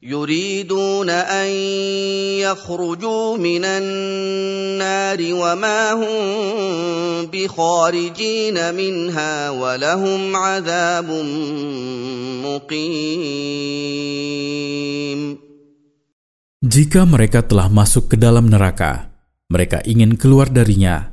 يريدون أن يخرجوا من النار وما هم بخارجين منها ولهم عذاب مقيم Jika mereka telah masuk ke dalam neraka, mereka ingin keluar darinya.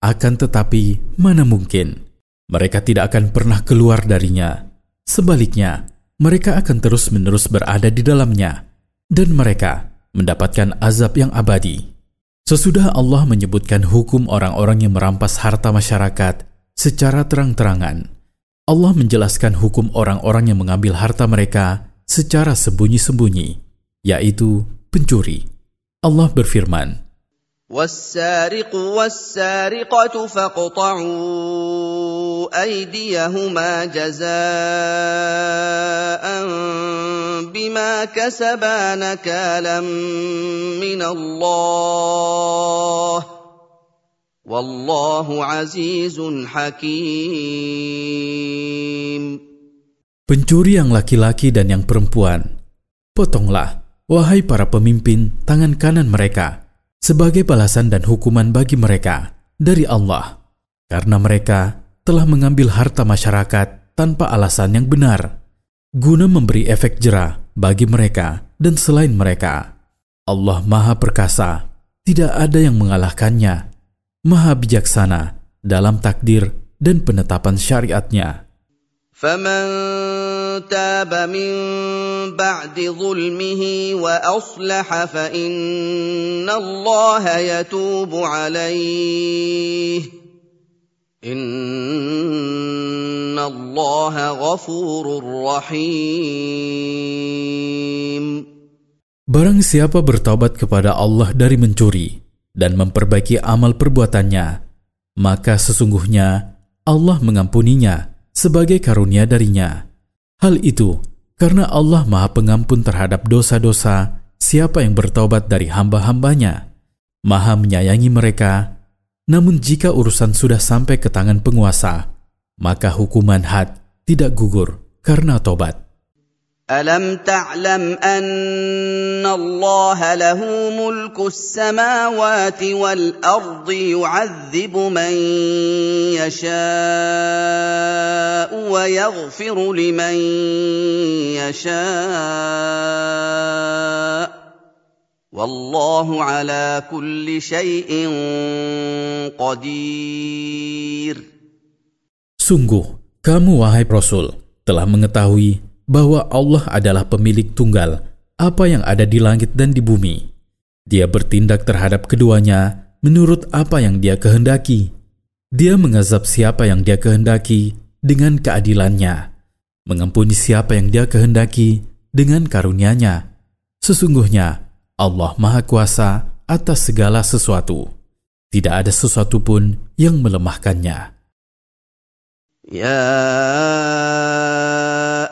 Akan tetapi, mana mungkin mereka tidak akan pernah keluar darinya. Sebaliknya, mereka akan terus-menerus berada di dalamnya, dan mereka mendapatkan azab yang abadi. Sesudah Allah menyebutkan hukum orang-orang yang merampas harta masyarakat secara terang-terangan, Allah menjelaskan hukum orang-orang yang mengambil harta mereka secara sembunyi-sembunyi, yaitu pencuri. Allah berfirman, والسارق والسارقة فاقطعوا أيديهما جزاء بما كسبا نكالا من الله والله عزيز حكيم Pencuri yang laki-laki dan yang perempuan, potonglah, wahai para pemimpin, tangan kanan mereka, sebagai balasan dan hukuman bagi mereka dari Allah, karena mereka telah mengambil harta masyarakat tanpa alasan yang benar, guna memberi efek jerah bagi mereka dan selain mereka. Allah Maha Perkasa, tidak ada yang mengalahkannya, Maha Bijaksana dalam takdir dan penetapan syariatnya. فمن تاب من بعد ظلمه واصلح فان الله يتوب عليه ان الله غفور رحيم Barang siapa bertaubat kepada Allah dari mencuri dan memperbaiki amal perbuatannya, maka sesungguhnya Allah mengampuninya sebagai karunia darinya. Hal itu karena Allah Maha Pengampun terhadap dosa-dosa siapa yang bertobat dari hamba-hambanya, Maha menyayangi mereka. Namun jika urusan sudah sampai ke tangan penguasa, maka hukuman had tidak gugur karena tobat. ألم تعلم أن الله له ملك السماوات والأرض يعذب من يشاء ويغفر لمن يشاء والله على كل شيء قدير. Sungguh, kamu wahai Rasul, telah mengetahui bahwa Allah adalah pemilik tunggal apa yang ada di langit dan di bumi. Dia bertindak terhadap keduanya menurut apa yang dia kehendaki. Dia mengazab siapa yang dia kehendaki dengan keadilannya, mengampuni siapa yang dia kehendaki dengan karunia-Nya. Sesungguhnya Allah Maha Kuasa atas segala sesuatu. Tidak ada sesuatu pun yang melemahkannya. يا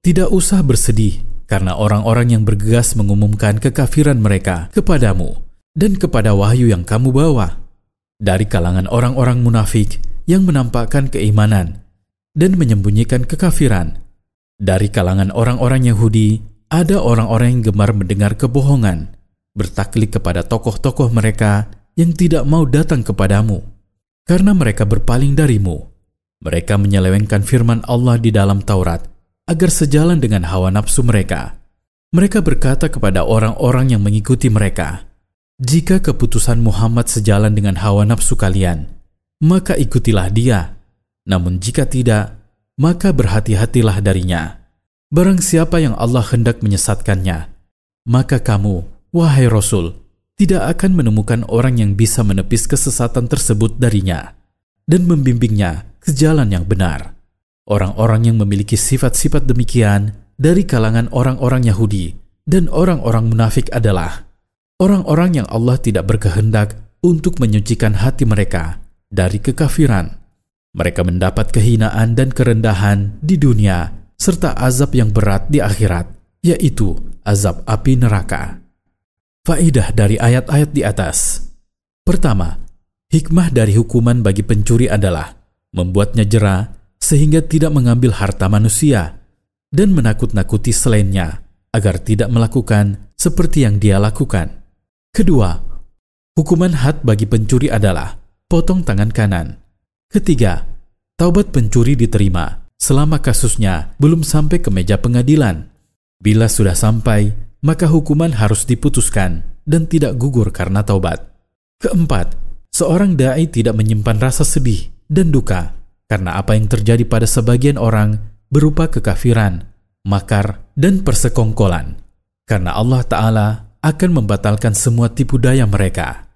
tidak usah bersedih karena orang-orang yang bergegas mengumumkan kekafiran mereka kepadamu dan kepada wahyu yang kamu bawa. Dari kalangan orang-orang munafik yang menampakkan keimanan, dan menyembunyikan kekafiran. Dari kalangan orang-orang Yahudi, ada orang-orang yang gemar mendengar kebohongan, bertakluk kepada tokoh-tokoh mereka yang tidak mau datang kepadamu, karena mereka berpaling darimu. Mereka menyelewengkan firman Allah di dalam Taurat agar sejalan dengan hawa nafsu mereka. Mereka berkata kepada orang-orang yang mengikuti mereka, "Jika keputusan Muhammad sejalan dengan hawa nafsu kalian, maka ikutilah dia. Namun jika tidak, maka berhati-hatilah darinya. Barang siapa yang Allah hendak menyesatkannya, maka kamu, wahai Rasul, tidak akan menemukan orang yang bisa menepis kesesatan tersebut darinya dan membimbingnya ke jalan yang benar. Orang-orang yang memiliki sifat-sifat demikian dari kalangan orang-orang Yahudi dan orang-orang munafik adalah orang-orang yang Allah tidak berkehendak untuk menyucikan hati mereka dari kekafiran mereka mendapat kehinaan dan kerendahan di dunia serta azab yang berat di akhirat, yaitu azab api neraka. Faidah dari ayat-ayat di atas. Pertama, hikmah dari hukuman bagi pencuri adalah membuatnya jerah sehingga tidak mengambil harta manusia dan menakut-nakuti selainnya agar tidak melakukan seperti yang dia lakukan. Kedua, hukuman had bagi pencuri adalah potong tangan kanan Ketiga, taubat pencuri diterima selama kasusnya belum sampai ke meja pengadilan. Bila sudah sampai, maka hukuman harus diputuskan dan tidak gugur karena taubat. Keempat, seorang dai tidak menyimpan rasa sedih dan duka karena apa yang terjadi pada sebagian orang berupa kekafiran, makar, dan persekongkolan. Karena Allah Ta'ala akan membatalkan semua tipu daya mereka.